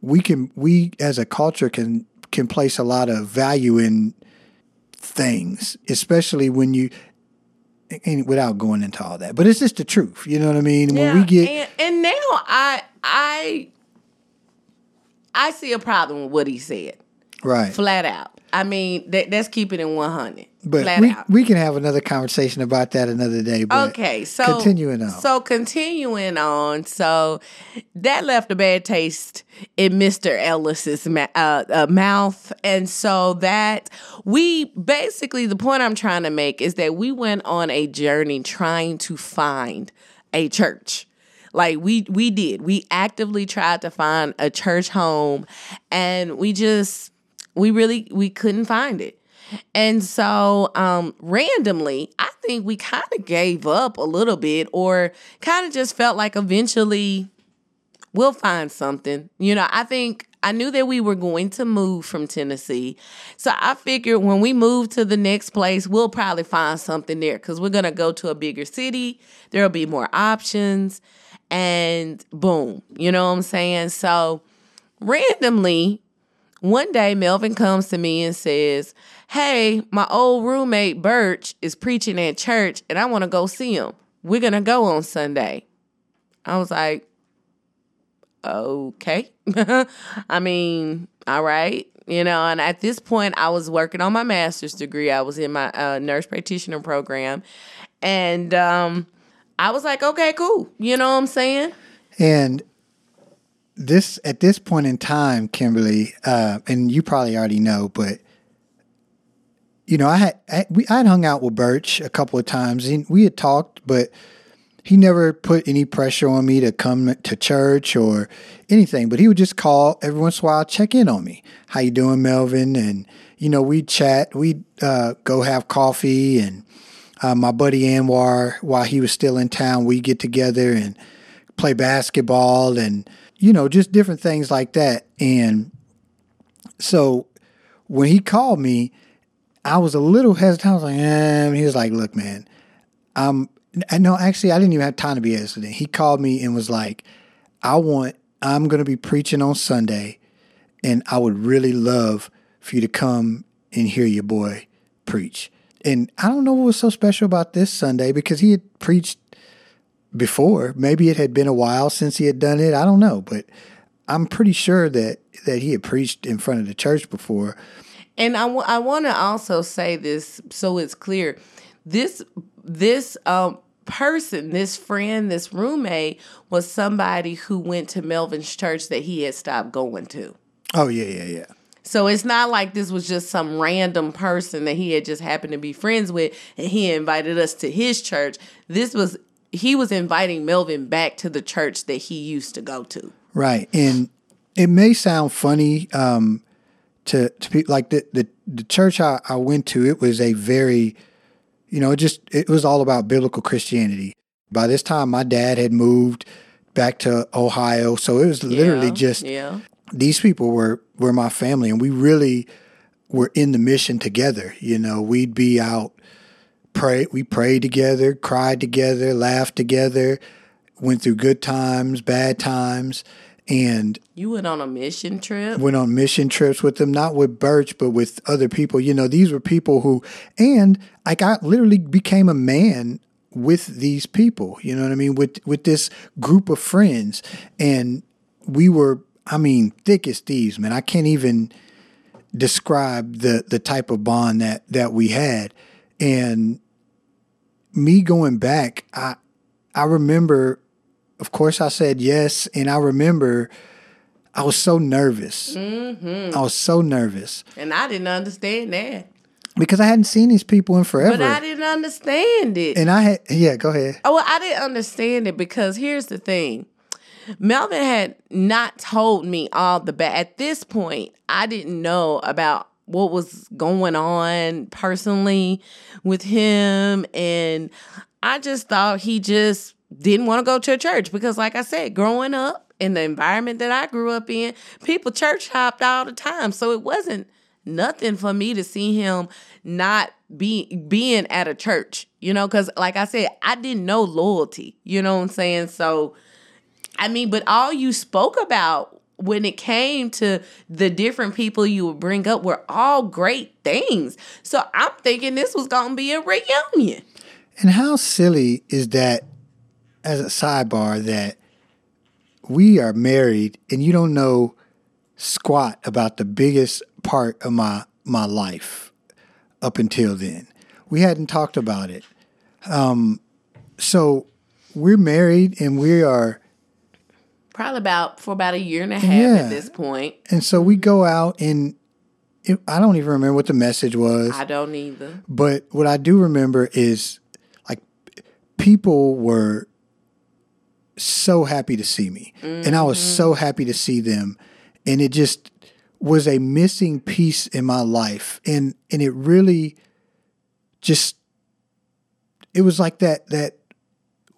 we can we as a culture can can place a lot of value in things, especially when you and without going into all that. But it's just the truth. You know what I mean? When we get and, and now I I I see a problem with what he said. right. Flat out. I mean, that, that's keeping it 100. But we, out. we can have another conversation about that another day. But Okay, so continuing on. So continuing on, so that left a bad taste in Mr. Ellis's ma- uh, uh, mouth, and so that we basically the point I'm trying to make is that we went on a journey trying to find a church. Like we we did, we actively tried to find a church home, and we just we really we couldn't find it. And so, um, randomly, I think we kind of gave up a little bit, or kind of just felt like eventually we'll find something. You know, I think I knew that we were going to move from Tennessee. So I figured when we move to the next place, we'll probably find something there because we're going to go to a bigger city. There'll be more options. And boom, you know what I'm saying? So randomly, one day Melvin comes to me and says, Hey, my old roommate Birch is preaching at church and I want to go see him. We're going to go on Sunday. I was like, okay. I mean, all right. You know, and at this point, I was working on my master's degree. I was in my uh, nurse practitioner program. And um, I was like, okay, cool. You know what I'm saying? And this at this point in time, Kimberly, uh, and you probably already know, but you know, I had I, we I had hung out with Birch a couple of times, and we had talked, but he never put any pressure on me to come to church or anything. But he would just call every once in a while, check in on me. How you doing, Melvin? And you know, we'd chat, we'd uh, go have coffee, and uh, my buddy Anwar, while he was still in town, we'd get together and play basketball and you know just different things like that. And so when he called me, I was a little hesitant. I was like, eh. He was like, look, man, I'm no, actually, I didn't even have time to be hesitant. He called me and was like, I want, I'm going to be preaching on Sunday, and I would really love for you to come and hear your boy preach. And I don't know what was so special about this Sunday because he had preached before. Maybe it had been a while since he had done it. I don't know, but I'm pretty sure that that he had preached in front of the church before. And I, w- I want to also say this so it's clear. This this um, person, this friend, this roommate was somebody who went to Melvin's church that he had stopped going to. Oh yeah, yeah, yeah. So it's not like this was just some random person that he had just happened to be friends with and he invited us to his church. This was he was inviting Melvin back to the church that he used to go to. Right. And it may sound funny um, to to be like the the, the church I, I went to, it was a very you know, it just it was all about biblical Christianity. By this time my dad had moved back to Ohio, so it was literally Yeah, just yeah. these people were were my family and we really were in the mission together you know we'd be out pray we prayed together cried together laughed together went through good times bad times and You went on a mission trip. went on mission trips with them not with birch but with other people. You know these were people who and like i literally became a man with these people you know what i mean with with this group of friends. And we were i mean thick as thieves man. I can't even describe the the type of bond that that we had. And me going back i i remember of course i said yes and i remember i was so nervous mm-hmm. i was so nervous And I didn't understand that. because i hadn't seen these people in forever But I didn't understand it. and i had yeah go ahead Oh, well, I didn't understand it because here's the thing. Melvin had not told me all the bad. At this point, I didn't know about what was going on personally with him. And I just thought he just didn't want to go to a church because, like I said, growing up in the environment that I grew up in, people church hopped all the time. So it wasn't nothing for me to see him not be being at a church, you know, because like I said, I didn't know loyalty, you know what I'm saying? So I mean, but all you spoke about when it came to the different people you would bring up were all great things. So I'm thinking this was gonna be a reunion. And how silly is that as a sidebar that we are married and you don't know squat about the biggest part of my my life up until then. We hadn't talked about it. Um, so we're married and we are Probably about for about a year and a half Yeah. at this point. and so we go out and it, I don't even remember what the message was. I don't either. But what I do remember is like people were so happy to see me. And I was mm-hmm. so happy to see them. And it just was a missing piece in my life. And and it really just it was like that that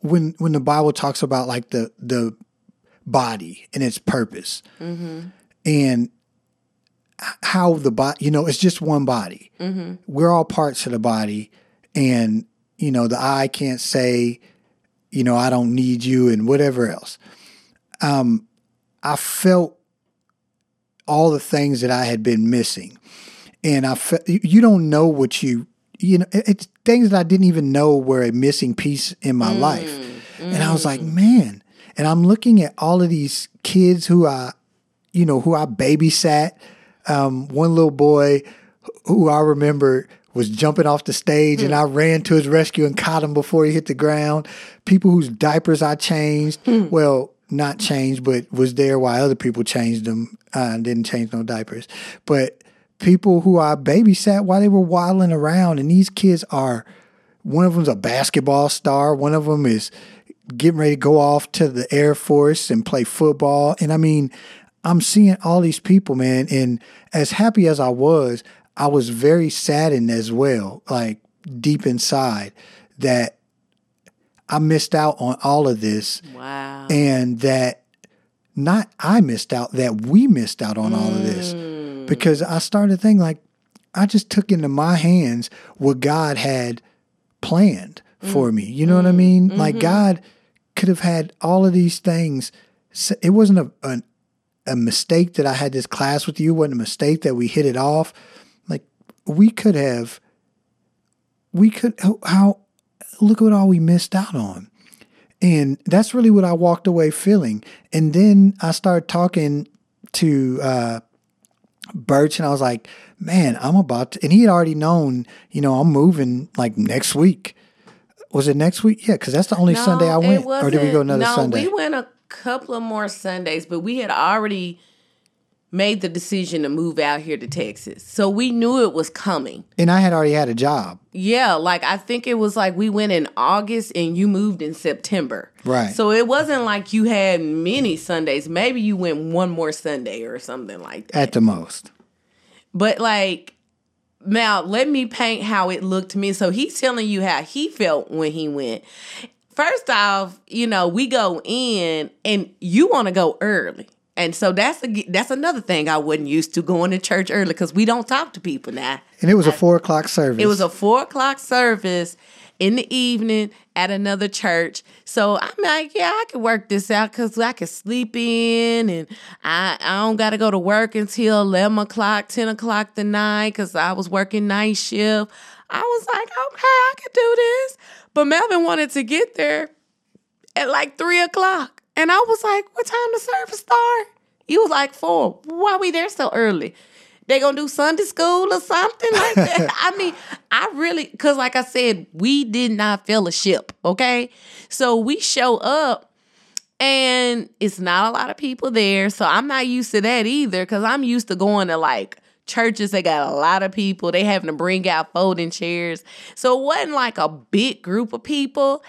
when when the Bible talks about like the the body and its purpose. And how the body, you know, it's just one body. We're all parts of the body, and you know, the eye can't say, you know, I don't need you, and whatever else. Um, I felt all the things that I had been missing, and I felt you don't know what you, you know, it's things that I didn't even know were a missing piece in my life, and I was like, man. And I'm looking at all of these kids who I, you know, who I babysat. Um, one little boy who I remember was jumping off the stage and I ran to his rescue and caught him before he hit the ground. People whose diapers I changed, well, not changed, but was there while other people changed them uh, and didn't change no diapers. But people who I babysat while they were waddling around, and these kids are, one of them's a basketball star, one of them is getting ready to go off to the Air Force and play football. And I mean, I'm seeing all these people, man, and as happy as I was, I was very saddened as well, like deep inside, that I missed out on all of this Wow. and that not I missed out, that we missed out on all of this. Mm. Because I started thinking like I just took into my hands what God had planned for mm. me. You know what I mean? Like mm-hmm. God could have had all of these things. It wasn't a, a a mistake that I had this class with you. It wasn't a mistake that we hit it off. Like we could have. We could how look at all we missed out on. And that's really what I walked away feeling. And then I started talking to uh, Birch, and I was like, man, I'm about to. And he had already known, you know, I'm moving like next week. Was it next week? Yeah, because that's the only Sunday I went. Or did we go another no, Sunday? we went a couple of more Sundays, but we had already made the decision to move out here to Texas. So we knew it was coming. and I had already had a job. Yeah, like I think it was like we went in August and you moved in September. Right. So it wasn't like you had many Sundays. Maybe you went one more Sunday or something like that. At the most. But like now let me paint how it looked to me. So he's telling you how he felt when he went. First off, you know, we go in and you want to go early. And so that's a, that's another thing I wasn't used to going to church early because we don't talk to people now. And it was a four o'clock service. It was a four o'clock service in the evening at another church. So I'm like, yeah, I can work this out because I can sleep in and I, I don't got to go to work until 11 o'clock, 10 o'clock the night because I was working night shift. I was like, okay, I can do this. But Melvin wanted to get there at like three o'clock. And I was like, what time the service start? He was like, four. Why we there so early? They gonna do Sunday school or something like that? I mean, I really, cause like I said, we did not fellowship, okay? So we show up and it's not a lot of people there. So I'm not used to that either, cause I'm used to going to like churches they got a lot of people they having to bring out folding chairs so it wasn't like a big group of people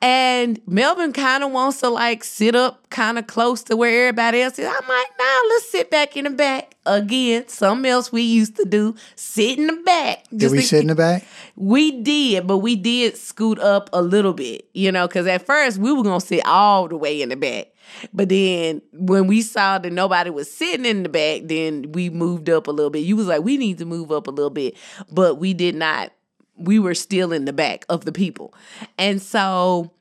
and melvin kind of wants to like sit up kind of close to where everybody else is i'm like nah let's sit back in the back again something else we used to do sit in the back Did we to sit in the back? we did, but we did scoot up a little bit, you know, because at first we were gonna sit all the way in the back. But then when we saw that nobody was sitting in the back, then we moved up a little bit. You was like, we need to move up a little bit, but we did not. We were still in the back of the people. And so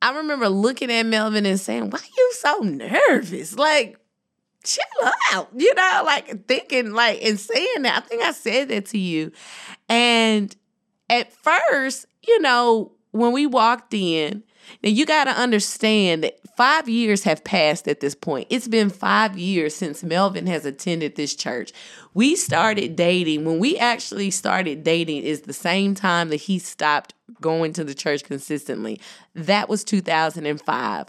I remember looking at Melvin and saying, Why are you so nervous? Like, chill out, you know, like thinking like and saying that. I think I said that to you. And at first, you know, when we walked in, now you got to understand that five years have passed at this point. It's been five years since Melvin has attended this church. We started dating. When we actually started dating, is the same time that he stopped going to the church consistently. That was 2005.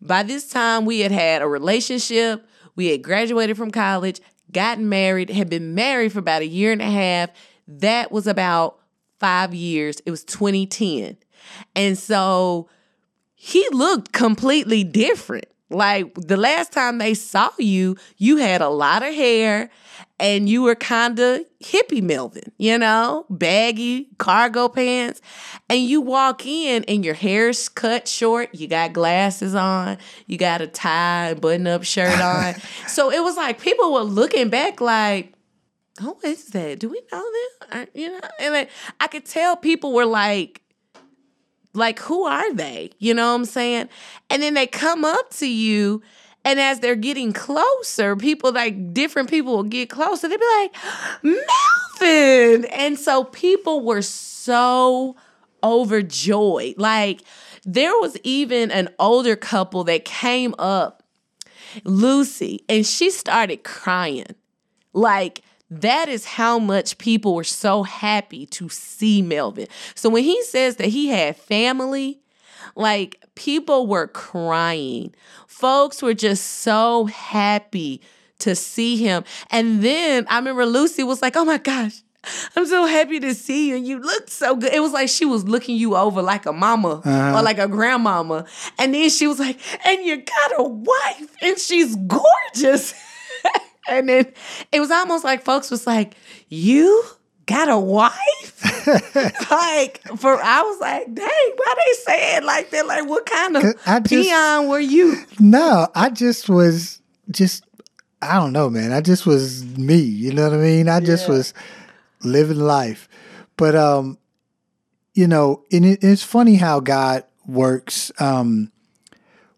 By this time, we had had a relationship. We had graduated from college, gotten married, had been married for about a year and a half. That was about five years. It was 2010. And so he looked completely different. Like the last time they saw you, you had a lot of hair and you were kind of hippie Melvin, you know, baggy cargo pants. And you walk in and your hair's cut short, you got glasses on, you got a tie, button up shirt on. so it was like people were looking back like, oh, who is that? Do we know them? You know, and like, I could tell people were like, like, who are they? You know what I'm saying? And then they come up to you, and as they're getting closer, people like different people will get closer. They'd be like, Melvin. And so people were so overjoyed. Like, There was even an older couple that came up, Lucy, and she started crying. Like, that is how much people were so happy to see Melvin. So when he says that he had family, like people were crying. Folks were just so happy to see him. And then I remember Lucy was like, oh my gosh, I'm so happy to see you. You look so good. It was like she was looking you over like a mama uh-huh. or like a grandmama. And then she was like, and you got a wife and she's gorgeous. and then it was almost like folks was like, you got a wife? like for I was like, dang, why they say it like that? Like what kind of I just, peon were you? No, I just was just I don't know, man. I just was me. You know what I mean? I just was living life. But um, you know, and it, it's funny how God works. Um,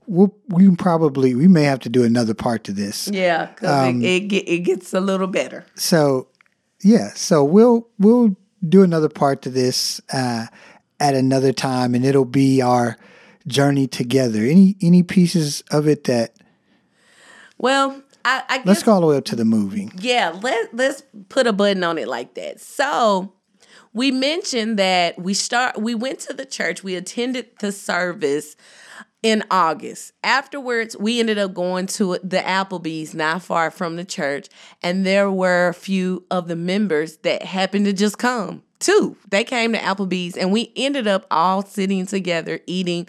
we'll, we probably we may have to do another part to this. Yeah, because um, it, it it gets a little better. So yeah, so we'll we'll do another part to this uh, at another time, and it'll be our journey together. Any any pieces of it that? Well, I, I guess, let's go all the way up to the movie. Yeah, let let's put a button on it like that. So we mentioned that we start we went to the church, we attended the service in August. Afterwards, we ended up going to the Applebee's not far from the church, and there were a few of the members that happened to just come too. They came to Applebee's, and we ended up all sitting together eating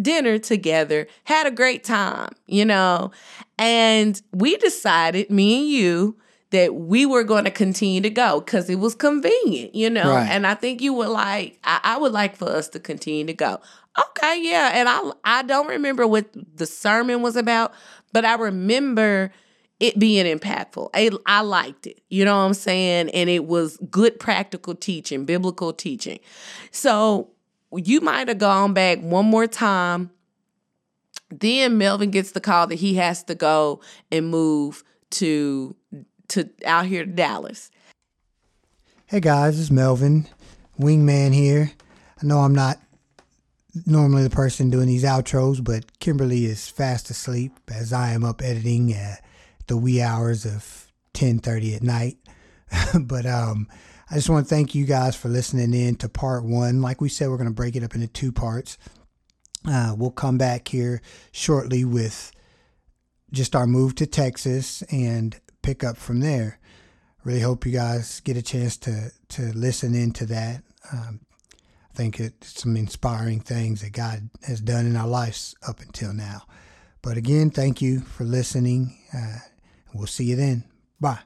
dinner together, had a great time, you know. And we decided, me and you, that we were going to continue to go because it was convenient, you know. Right. And I think you would like, I, I would like for us to continue to go. Okay, yeah. And I I don't remember what the sermon was about, but I remember it being impactful. I, I liked it. You know what I'm saying? And it was good practical teaching, biblical teaching. So you might have gone back one more time. Then Melvin gets the call that he has to go and move to to out here to Dallas. Hey guys, it's Melvin, wingman here. I know I'm not normally the person doing these outros, but Kimberly is fast asleep as I am up editing at the wee hours of 10:30 at night. but um I just want to thank you guys for listening in to part one. Like we said, we're going to break it up into two parts. Uh, we'll come back here shortly with just our move to Texas and pick up from there. Really hope you guys get a chance to to listen into that. Um, think it's some inspiring things that God has done in our lives up until now. But again, thank you for listening. Uh, we'll see you then. Bye.